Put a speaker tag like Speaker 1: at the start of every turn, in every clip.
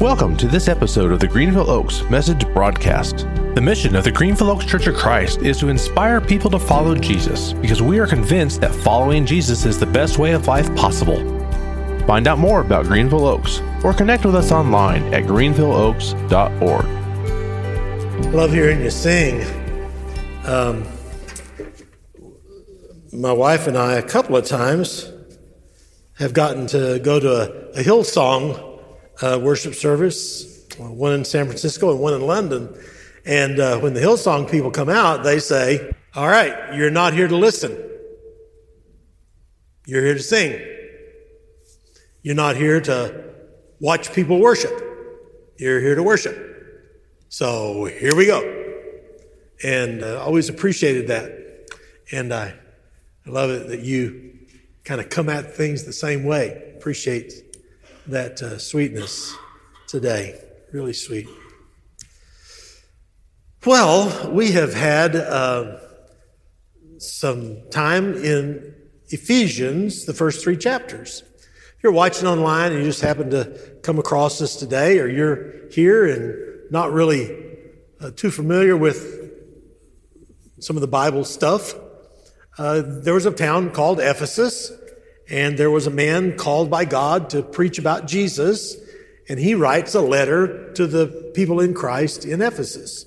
Speaker 1: Welcome to this episode of the Greenville Oaks Message Broadcast. The mission of the Greenville Oaks Church of Christ is to inspire people to follow Jesus because we are convinced that following Jesus is the best way of life possible. Find out more about Greenville Oaks or connect with us online at greenvilleoaks.org.
Speaker 2: Love hearing you sing. Um, my wife and I, a couple of times, have gotten to go to a, a Hillsong uh, worship service, one in San Francisco and one in London. And uh, when the Hillsong people come out, they say, All right, you're not here to listen. You're here to sing. You're not here to watch people worship. You're here to worship. So here we go. And uh, always appreciated that. And I, I love it that you kind of come at things the same way. Appreciate that uh, sweetness today. Really sweet. Well, we have had uh, some time in Ephesians, the first three chapters. If you're watching online and you just happen to come across this today, or you're here and not really uh, too familiar with some of the Bible stuff, uh, there was a town called Ephesus and there was a man called by God to preach about Jesus, and he writes a letter to the people in Christ in Ephesus,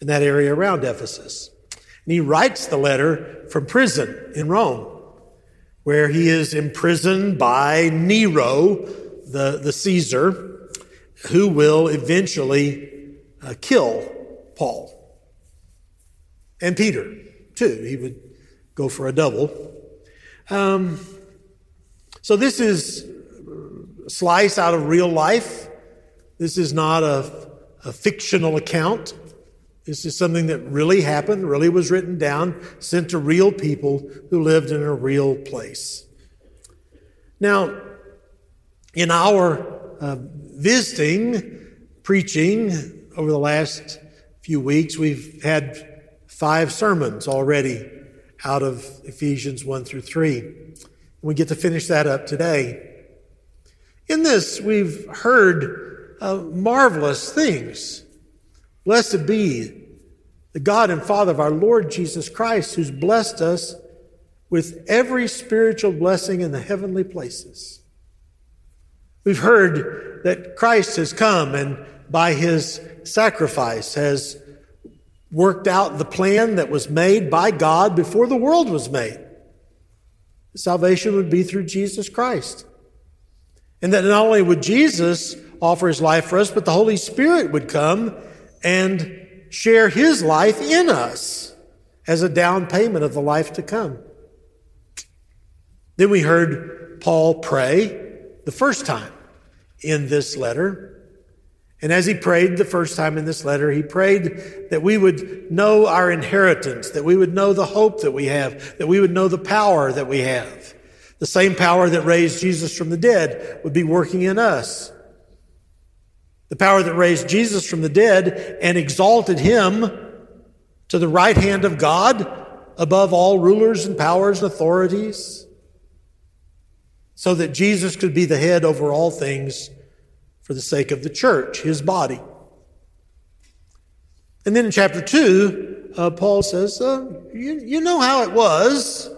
Speaker 2: in that area around Ephesus. And he writes the letter from prison in Rome, where he is imprisoned by Nero, the, the Caesar, who will eventually uh, kill Paul. And Peter, too. He would go for a double. Um, so this is a slice out of real life. This is not a, a fictional account. This is something that really happened, really was written down, sent to real people who lived in a real place. Now, in our uh, visiting, preaching over the last few weeks, we've had five sermons already out of Ephesians 1 through 3. We get to finish that up today. In this, we've heard uh, marvelous things. Blessed be the God and Father of our Lord Jesus Christ, who's blessed us with every spiritual blessing in the heavenly places. We've heard that Christ has come and by his sacrifice has worked out the plan that was made by God before the world was made. Salvation would be through Jesus Christ. And that not only would Jesus offer his life for us, but the Holy Spirit would come and share his life in us as a down payment of the life to come. Then we heard Paul pray the first time in this letter. And as he prayed the first time in this letter, he prayed that we would know our inheritance, that we would know the hope that we have, that we would know the power that we have. The same power that raised Jesus from the dead would be working in us. The power that raised Jesus from the dead and exalted him to the right hand of God above all rulers and powers and authorities, so that Jesus could be the head over all things for the sake of the church, his body. And then in chapter 2, uh, Paul says, uh, you, you know how it was.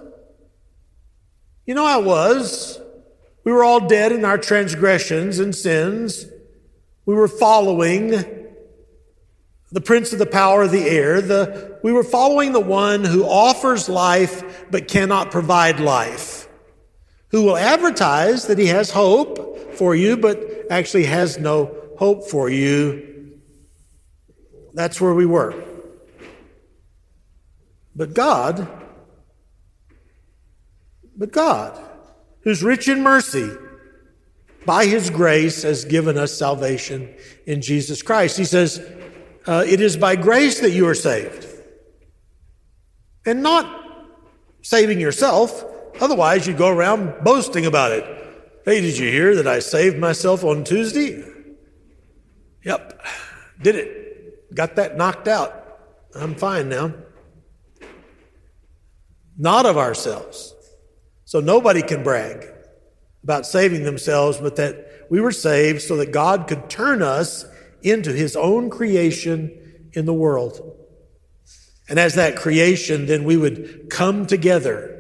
Speaker 2: You know how it was. We were all dead in our transgressions and sins. We were following the prince of the power of the air. The, we were following the one who offers life but cannot provide life, who will advertise that he has hope for you, but actually has no hope for you. That's where we were. But God, but God, who's rich in mercy, by his grace has given us salvation in Jesus Christ. He says, uh, It is by grace that you are saved. And not saving yourself, otherwise, you'd go around boasting about it. Hey, did you hear that I saved myself on Tuesday? Yep, did it. Got that knocked out. I'm fine now. Not of ourselves. So nobody can brag about saving themselves, but that we were saved so that God could turn us into his own creation in the world. And as that creation, then we would come together.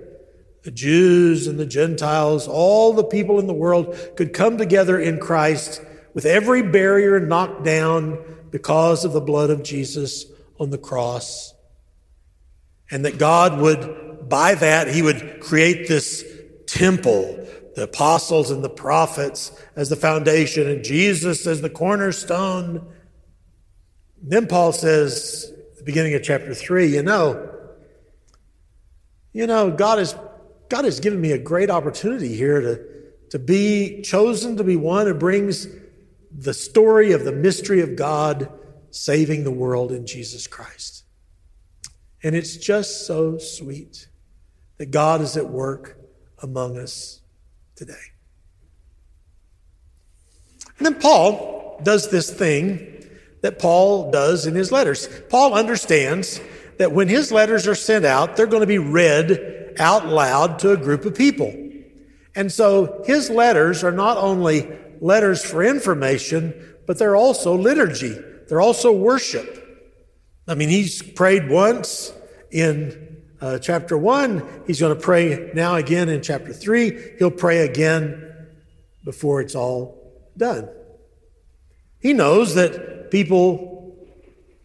Speaker 2: The Jews and the Gentiles, all the people in the world could come together in Christ with every barrier knocked down because of the blood of Jesus on the cross. And that God would, by that, He would create this temple, the apostles and the prophets as the foundation, and Jesus as the cornerstone. Then Paul says, the beginning of chapter 3, you know, you know, God has, God has given me a great opportunity here to, to be chosen to be one who brings the story of the mystery of God saving the world in Jesus Christ. And it's just so sweet that God is at work among us today. And then Paul does this thing that Paul does in his letters. Paul understands that when his letters are sent out, they're going to be read out loud to a group of people. And so his letters are not only letters for information, but they're also liturgy. They're also worship. I mean, he's prayed once in uh, chapter one. He's going to pray now again in chapter three. He'll pray again before it's all done. He knows that people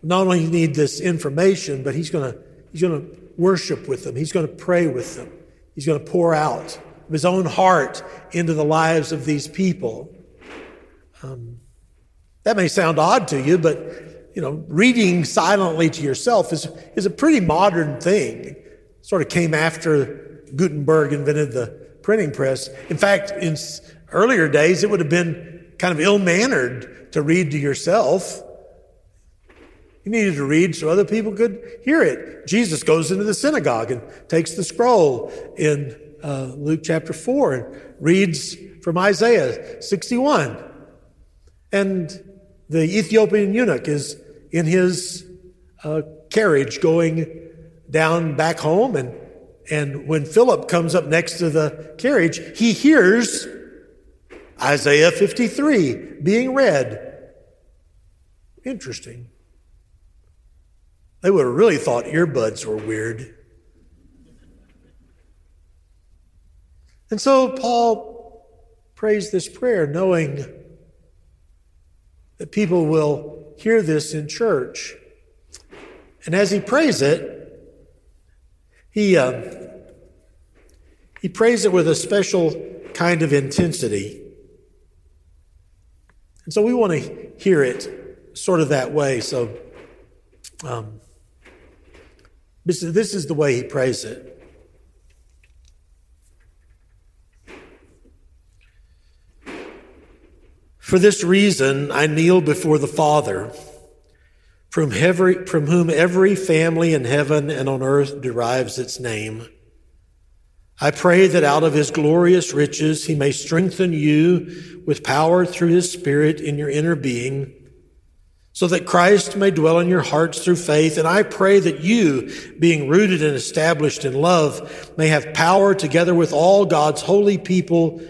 Speaker 2: not only need this information, but he's going to, he's going to worship with them. He's going to pray with them. He's going to pour out of his own heart into the lives of these people. Um, that may sound odd to you, but you know, reading silently to yourself is, is a pretty modern thing. Sort of came after Gutenberg invented the printing press. In fact, in earlier days, it would have been kind of ill mannered to read to yourself. You needed to read so other people could hear it. Jesus goes into the synagogue and takes the scroll in uh, Luke chapter 4 and reads from Isaiah 61. And the Ethiopian eunuch is in his uh, carriage going down back home. And, and when Philip comes up next to the carriage, he hears Isaiah 53 being read. Interesting. They would have really thought earbuds were weird. And so Paul prays this prayer knowing that people will hear this in church. And as he prays it, he, uh, he prays it with a special kind of intensity. And so we want to hear it sort of that way. So um, this, this is the way he prays it. For this reason, I kneel before the Father, from, every, from whom every family in heaven and on earth derives its name. I pray that out of his glorious riches he may strengthen you with power through his Spirit in your inner being, so that Christ may dwell in your hearts through faith. And I pray that you, being rooted and established in love, may have power together with all God's holy people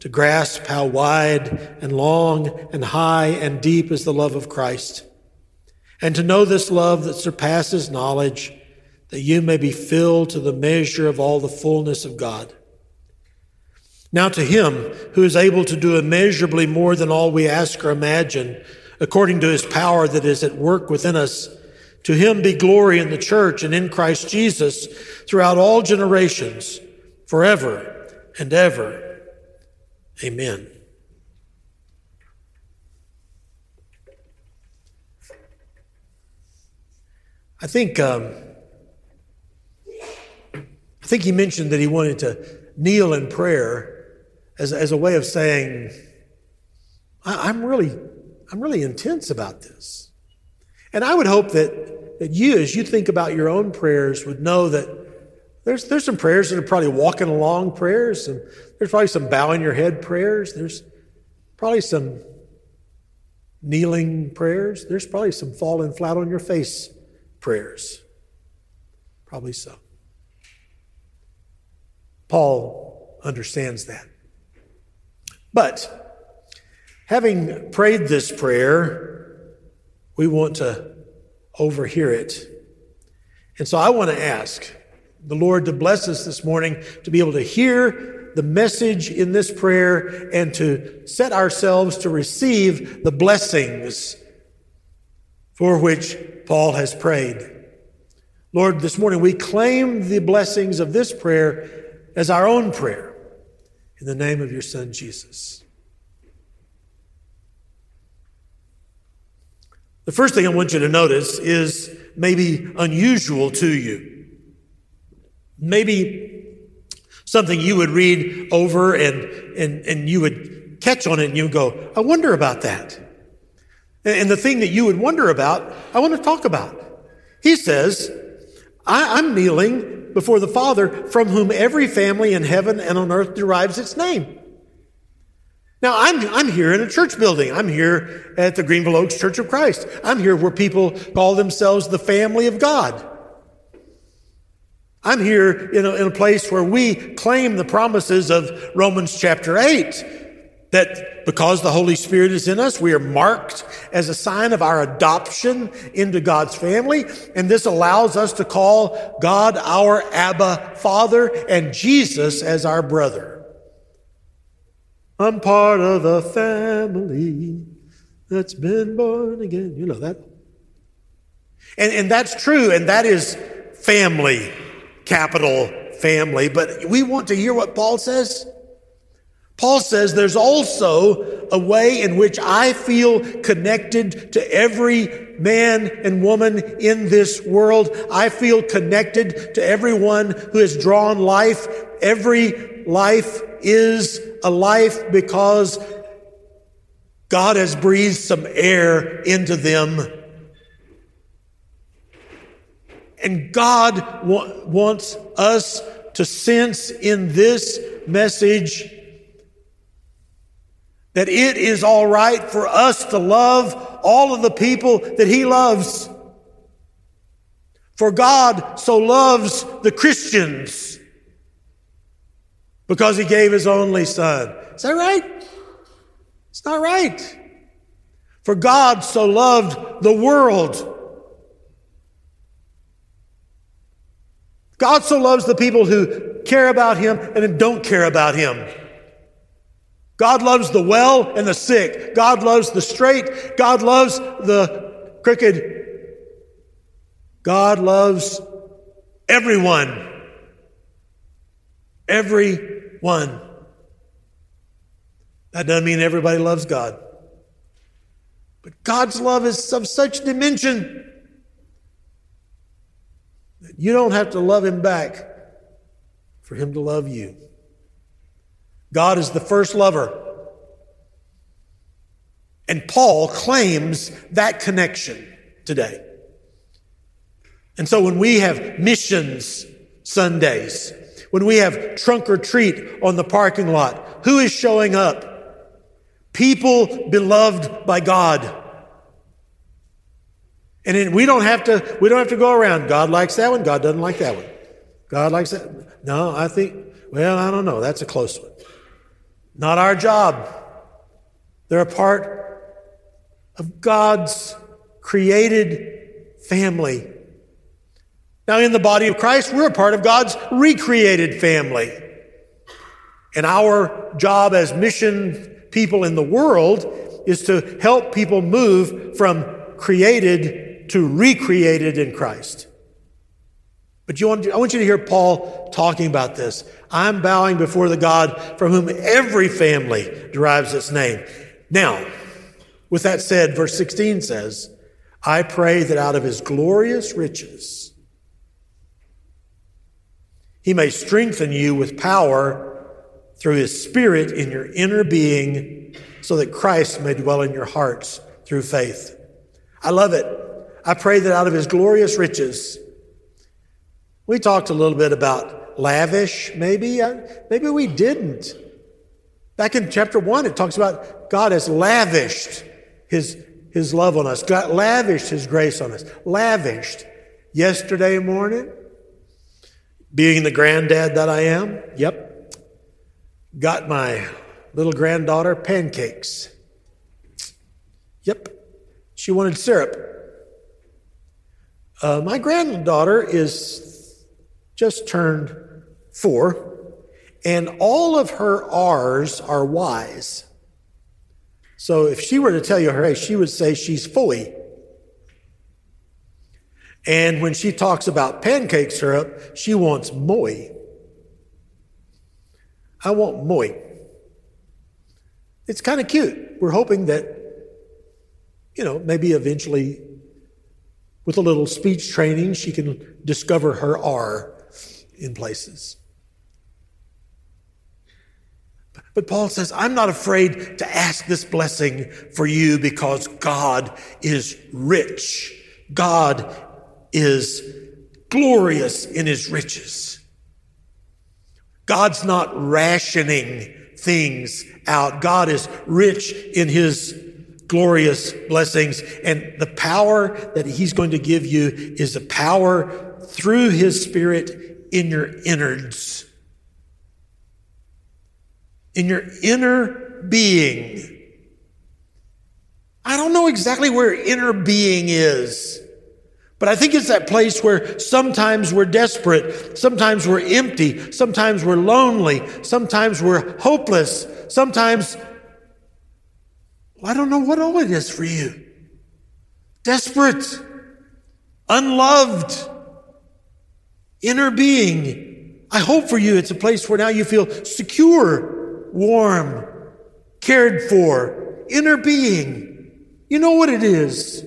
Speaker 2: to grasp how wide and long and high and deep is the love of Christ, and to know this love that surpasses knowledge, that you may be filled to the measure of all the fullness of God. Now to him who is able to do immeasurably more than all we ask or imagine, according to his power that is at work within us, to him be glory in the church and in Christ Jesus throughout all generations, forever and ever. Amen. I think um, I think he mentioned that he wanted to kneel in prayer as, as a way of saying, I, am really I'm really intense about this. And I would hope that, that you, as you think about your own prayers, would know that there's, there's some prayers that are probably walking along prayers, and there's probably some bowing your head prayers. There's probably some kneeling prayers. There's probably some falling flat on your face prayers. Probably so. Paul understands that. But Having prayed this prayer, we want to overhear it. And so I want to ask the Lord to bless us this morning to be able to hear the message in this prayer and to set ourselves to receive the blessings for which Paul has prayed. Lord, this morning we claim the blessings of this prayer as our own prayer in the name of your Son, Jesus. The first thing I want you to notice is maybe unusual to you. Maybe something you would read over and, and, and you would catch on it and you would go, I wonder about that. And the thing that you would wonder about, I want to talk about. He says, I, am kneeling before the Father from whom every family in heaven and on earth derives its name. Now, I'm, I'm here in a church building. I'm here at the Greenville Oaks Church of Christ. I'm here where people call themselves the family of God. I'm here in a, in a place where we claim the promises of Romans chapter 8 that because the Holy Spirit is in us, we are marked as a sign of our adoption into God's family. And this allows us to call God our Abba Father and Jesus as our brother. I'm part of the family that's been born again. You know that. And, and that's true, and that is family, capital family. But we want to hear what Paul says. Paul says there's also a way in which I feel connected to every man and woman in this world. I feel connected to everyone who has drawn life. Every life is a life because God has breathed some air into them. And God wa- wants us to sense in this message that it is all right for us to love all of the people that He loves. For God so loves the Christians because he gave his only son. Is that right? It's not right. For God so loved the world. God so loves the people who care about him and don't care about him. God loves the well and the sick. God loves the straight. God loves the crooked. God loves everyone. Every one. That doesn't mean everybody loves God. But God's love is of such dimension that you don't have to love Him back for Him to love you. God is the first lover. And Paul claims that connection today. And so when we have missions Sundays, when we have trunk or treat on the parking lot, who is showing up? People beloved by God. And we don't have to, we don't have to go around. God likes that one. God doesn't like that one. God likes that. No, I think, well, I don't know. That's a close one. Not our job. They're a part of God's created family. Now, in the body of Christ, we're a part of God's recreated family. And our job as mission people in the world is to help people move from created to recreated in Christ. But you want, I want you to hear Paul talking about this. I'm bowing before the God from whom every family derives its name. Now, with that said, verse 16 says, I pray that out of his glorious riches, he may strengthen you with power through his spirit in your inner being so that Christ may dwell in your hearts through faith. I love it. I pray that out of his glorious riches, we talked a little bit about lavish, maybe. Uh, maybe we didn't. Back in chapter one, it talks about God has lavished his, his love on us, God lavished his grace on us. Lavished. Yesterday morning, being the granddad that I am, yep, got my little granddaughter pancakes. Yep, she wanted syrup. Uh, my granddaughter is just turned four, and all of her R's are Y's. So if she were to tell you her age, she would say she's foy. And when she talks about pancake syrup, she wants moi. I want moi. It's kind of cute. We're hoping that, you know, maybe eventually with a little speech training, she can discover her R in places. But Paul says, I'm not afraid to ask this blessing for you because God is rich. God is glorious in his riches. God's not rationing things out. God is rich in his glorious blessings. And the power that he's going to give you is a power through his spirit in your innards, in your inner being. I don't know exactly where inner being is. But I think it's that place where sometimes we're desperate, sometimes we're empty, sometimes we're lonely, sometimes we're hopeless, sometimes, well, I don't know what all it is for you. Desperate, unloved, inner being. I hope for you it's a place where now you feel secure, warm, cared for, inner being. You know what it is.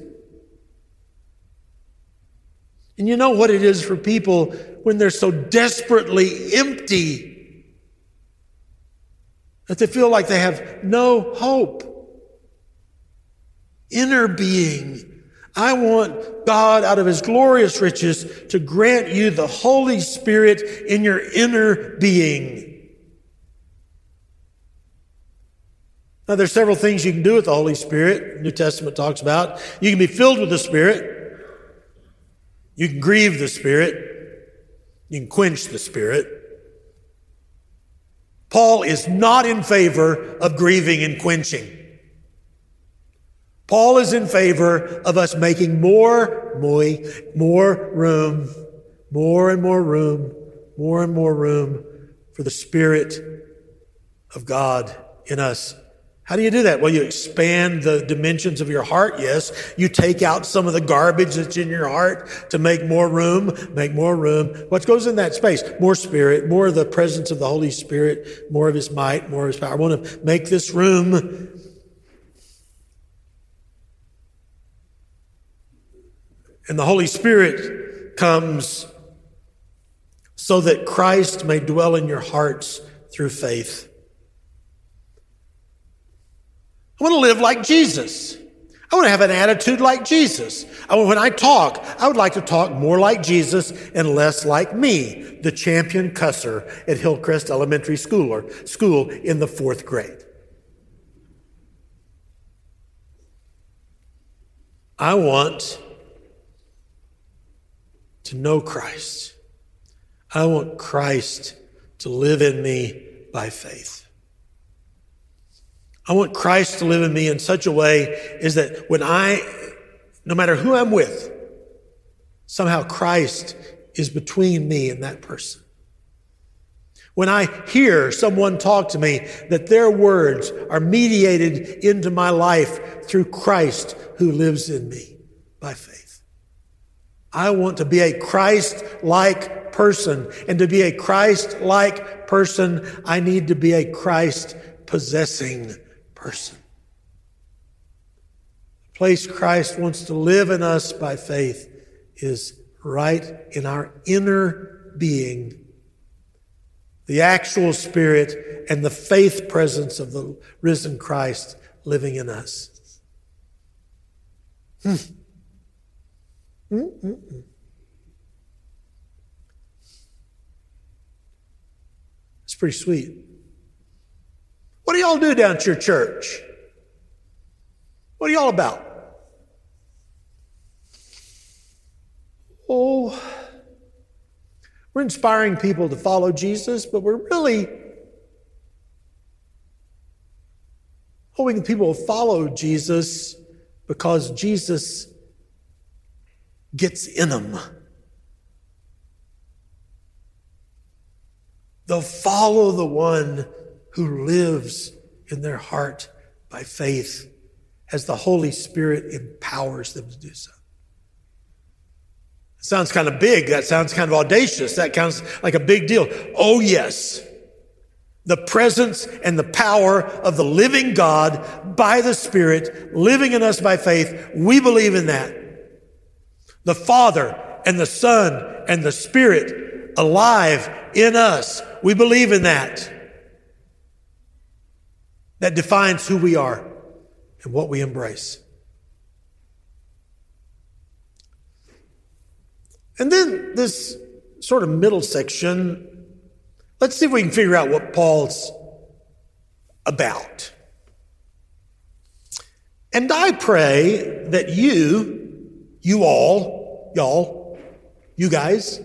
Speaker 2: And you know what it is for people when they're so desperately empty that they feel like they have no hope. Inner being. I want God out of his glorious riches to grant you the Holy Spirit in your inner being. Now, there's several things you can do with the Holy Spirit. New Testament talks about. You can be filled with the Spirit. You can grieve the Spirit. You can quench the Spirit. Paul is not in favor of grieving and quenching. Paul is in favor of us making more, more, more room, more and more room, more and more room for the Spirit of God in us how do you do that? Well, you expand the dimensions of your heart, yes. You take out some of the garbage that's in your heart to make more room, make more room. What goes in that space? More spirit, more of the presence of the Holy Spirit, more of His might, more of His power. I want to make this room And the Holy Spirit comes so that Christ may dwell in your hearts through faith. I want to live like Jesus. I want to have an attitude like Jesus. I, when I talk, I would like to talk more like Jesus and less like me, the champion cusser at Hillcrest Elementary School or school in the fourth grade. I want to know Christ. I want Christ to live in me by faith. I want Christ to live in me in such a way is that when I, no matter who I'm with, somehow Christ is between me and that person. When I hear someone talk to me, that their words are mediated into my life through Christ who lives in me by faith. I want to be a Christ like person. And to be a Christ like person, I need to be a Christ possessing person. The place Christ wants to live in us by faith is right in our inner being. The actual spirit and the faith presence of the risen Christ living in us. Hmm. hmm, hmm, hmm. It's pretty sweet. What do y'all do down at your church? What are y'all about? Oh, we're inspiring people to follow Jesus, but we're really hoping people will follow Jesus because Jesus gets in them. They'll follow the one who lives in their heart by faith as the Holy Spirit empowers them to do so. It sounds kind of big. That sounds kind of audacious. That sounds like a big deal. Oh, yes. The presence and the power of the living God by the Spirit living in us by faith. We believe in that. The Father and the Son and the Spirit alive in us. We believe in that. That defines who we are and what we embrace. And then this sort of middle section, let's see if we can figure out what Paul's about. And I pray that you, you all, y'all, you guys,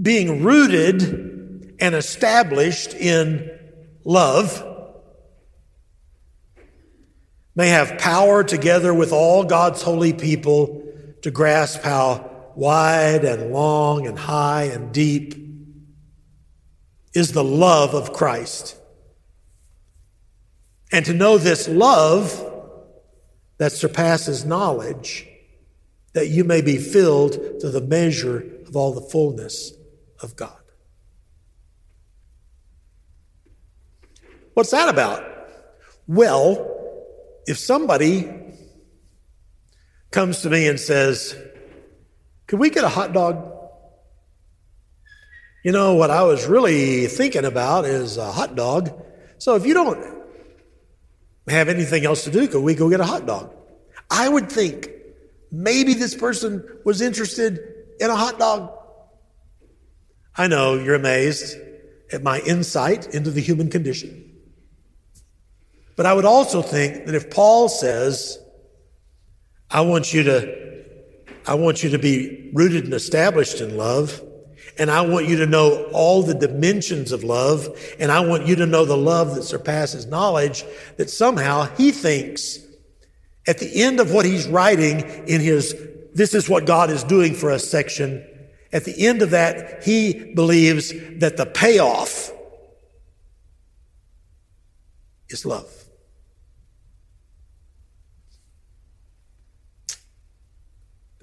Speaker 2: being rooted and established in love, may have power together with all God's holy people to grasp how wide and long and high and deep is the love of Christ. And to know this love that surpasses knowledge, that you may be filled to the measure of all the fullness of God. What's that about? Well, if somebody comes to me and says, Could we get a hot dog? You know, what I was really thinking about is a hot dog. So if you don't have anything else to do, could we go get a hot dog? I would think maybe this person was interested in a hot dog. I know you're amazed at my insight into the human condition. But I would also think that if Paul says, I want you to, I want you to be rooted and established in love, and I want you to know all the dimensions of love, and I want you to know the love that surpasses knowledge, that somehow he thinks at the end of what he's writing in his This is what God is doing for us section, at the end of that, he believes that the payoff is love.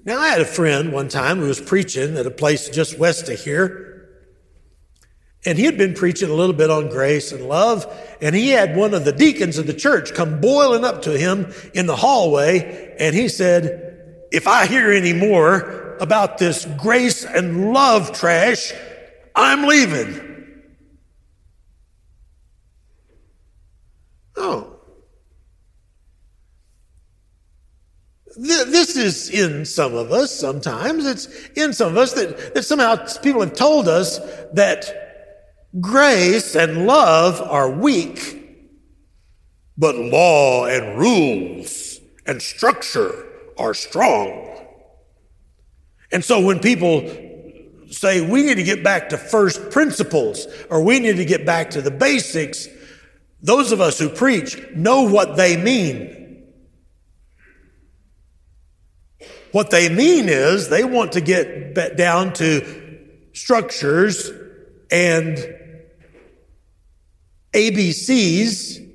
Speaker 2: Now, I had a friend one time who was preaching at a place just west of here. And he had been preaching a little bit on grace and love. And he had one of the deacons of the church come boiling up to him in the hallway. And he said, If I hear any more about this grace and love trash, I'm leaving. Oh. This is in some of us sometimes. It's in some of us that, that somehow people have told us that grace and love are weak, but law and rules and structure are strong. And so when people say we need to get back to first principles or we need to get back to the basics, those of us who preach know what they mean. What they mean is they want to get down to structures and ABCs,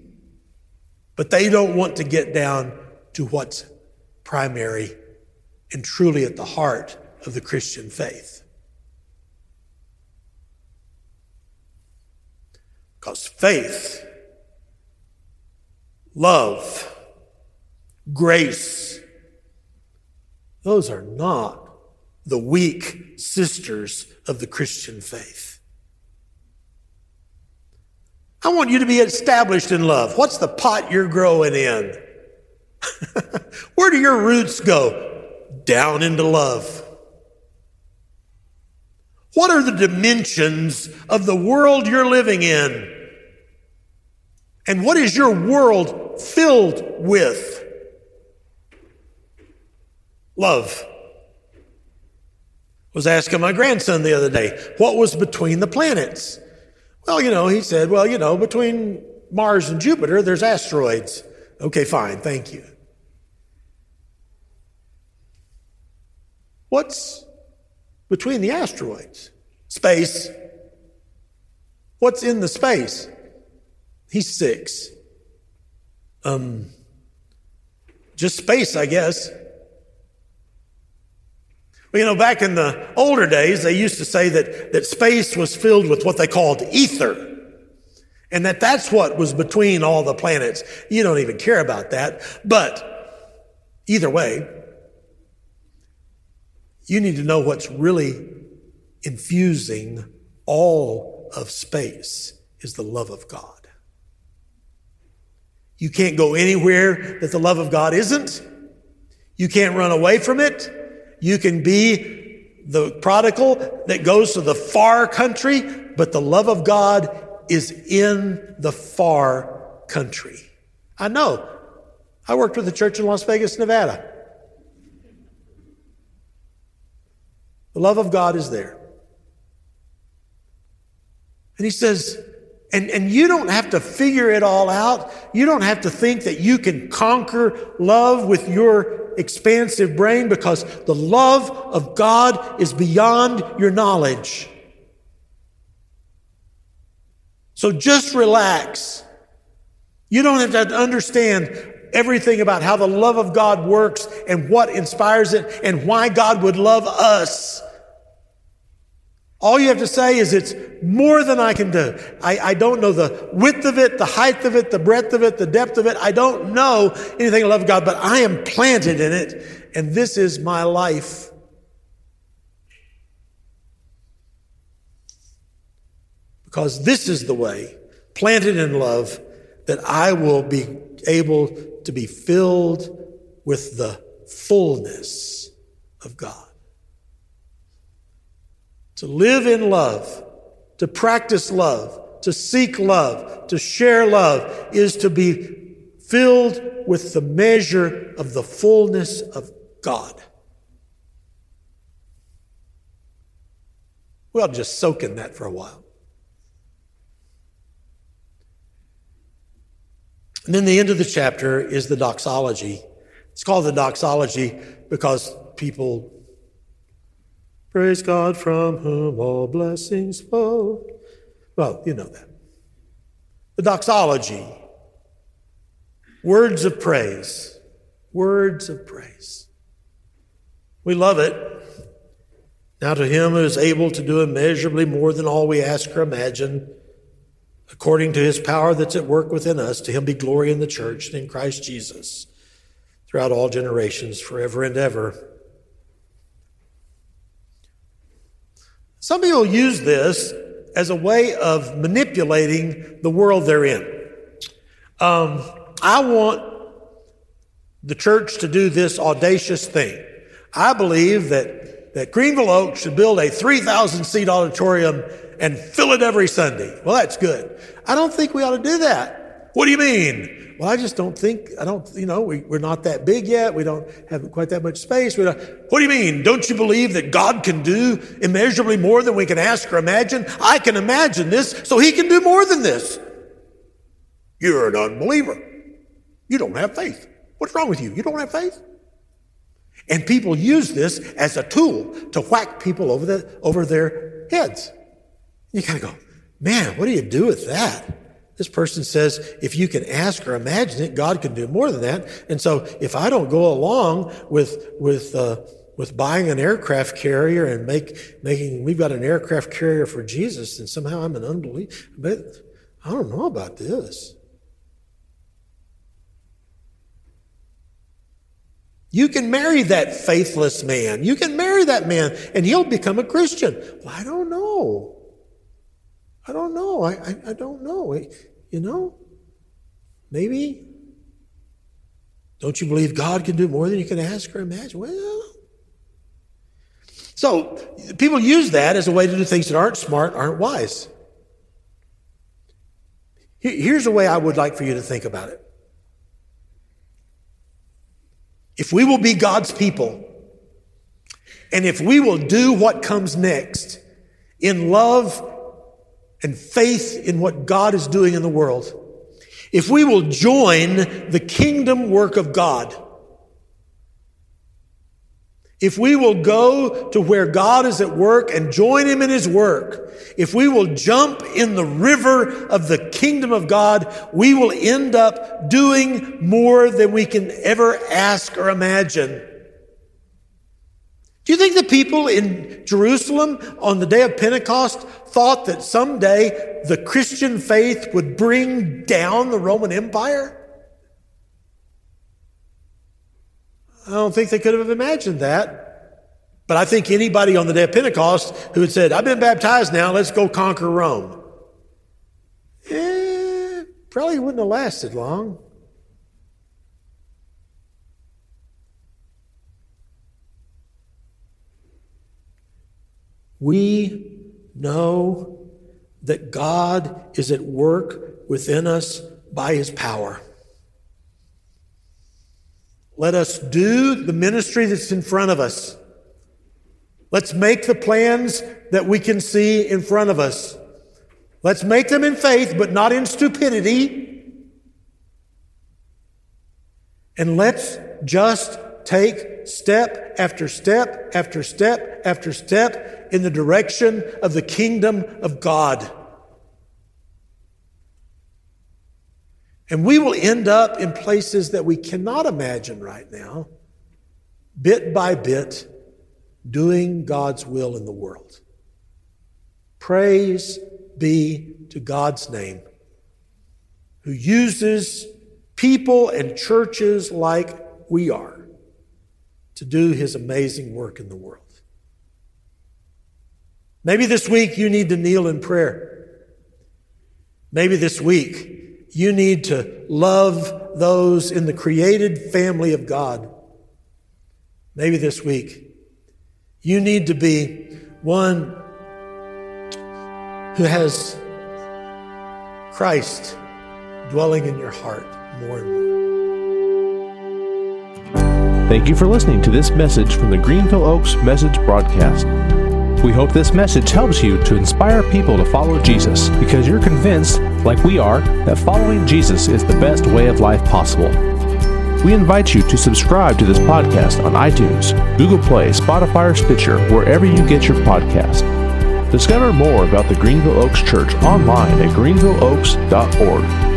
Speaker 2: but they don't want to get down to what's primary and truly at the heart of the Christian faith. Because faith, love, grace, those are not the weak sisters of the Christian faith. I want you to be established in love. What's the pot you're growing in? Where do your roots go? Down into love. What are the dimensions of the world you're living in? And what is your world filled with? Love. Was asking my grandson the other day, what was between the planets? Well, you know, he said, well, you know, between Mars and Jupiter, there's asteroids. Okay, fine, thank you. What's between the asteroids? Space. What's in the space? He's six. Um, just space, I guess. You know, back in the older days, they used to say that, that space was filled with what they called ether. And that that's what was between all the planets. You don't even care about that. But either way, you need to know what's really infusing all of space is the love of God. You can't go anywhere that the love of God isn't. You can't run away from it. You can be the prodigal that goes to the far country, but the love of God is in the far country. I know. I worked with a church in Las Vegas, Nevada. The love of God is there. And he says, and, and you don't have to figure it all out. You don't have to think that you can conquer love with your expansive brain because the love of God is beyond your knowledge. So just relax. You don't have to understand everything about how the love of God works and what inspires it and why God would love us. All you have to say is it's more than I can do. I, I, don't know the width of it, the height of it, the breadth of it, the depth of it. I don't know anything I love God, but I am planted in it, and this is my life. Because this is the way, planted in love, that I will be able to be filled with the fullness of God to live in love, to practice love, to seek love, to share love is to be filled with the measure of the fullness of God. We'll just soak in that for a while. And then the end of the chapter is the doxology. It's called the doxology because people Praise God from whom all blessings flow. Well, you know that. The doxology. Words of praise. Words of praise. We love it. Now to him who is able to do immeasurably more than all we ask or imagine, according to his power that's at work within us, to him be glory in the church and in Christ Jesus throughout all generations, forever and ever. Some people use this as a way of manipulating the world they're in. Um, I want the church to do this audacious thing. I believe that, that Greenville Oaks should build a 3,000 seat auditorium and fill it every Sunday. Well, that's good. I don't think we ought to do that. What do you mean? Well, I just don't think, I don't, you know, we, are not that big yet. We don't have quite that much space. We don't, what do you mean? Don't you believe that God can do immeasurably more than we can ask or imagine? I can imagine this, so he can do more than this. You're an unbeliever. You don't have faith. What's wrong with you? You don't have faith? And people use this as a tool to whack people over, the, over their heads. You kind of go, man, what do you do with that? This person says, if you can ask or imagine it, God can do more than that. And so if I don't go along with, with, uh, with buying an aircraft carrier and make, making, we've got an aircraft carrier for Jesus, and somehow I'm an unbeliever. But I don't know about this. You can marry that faithless man. You can marry that man and he'll become a Christian. Well, I don't know. I don't know. I, I, I don't know. You know, maybe. Don't you believe God can do more than you can ask or imagine? Well, so people use that as a way to do things that aren't smart, aren't wise. Here's a way I would like for you to think about it. If we will be God's people, and if we will do what comes next in love and faith in what God is doing in the world, if we will join the kingdom work of God, if we will go to where God is at work and join Him in His work, if we will jump in the river of the kingdom of God, we will end up doing more than we can ever ask or imagine. Do you think the people in Jerusalem on the day of Pentecost thought that someday the Christian faith would bring down the Roman Empire? I don't think they could have imagined that. But I think anybody on the day of Pentecost who had said, I've been baptized now, let's go conquer Rome, eh, probably wouldn't have lasted long. We know that God is at work within us by his power. Let us do the ministry that's in front of us. Let's make the plans that we can see in front of us. Let's make them in faith, but not in stupidity. And let's just take step after step after step after step in the direction of the kingdom of God. And we will end up in places that we cannot imagine right now, bit by bit, doing God's will in the world. Praise be to God's name, who uses people and churches like we are to do his amazing work in the world. Maybe this week you need to kneel in prayer. Maybe this week you need to love those in the created family of God. Maybe this week, you need to be one who has Christ dwelling in your heart more and
Speaker 1: more. Thank you for listening to this message from the Greenville Oaks Message Broadcast. We hope this message helps you to inspire people to follow Jesus because you're convinced, like we are, that following Jesus is the best way of life possible. We invite you to subscribe to this podcast on iTunes, Google Play, Spotify, or Stitcher, wherever you get your podcast. Discover more about the Greenville Oaks Church online at greenvilleoaks.org.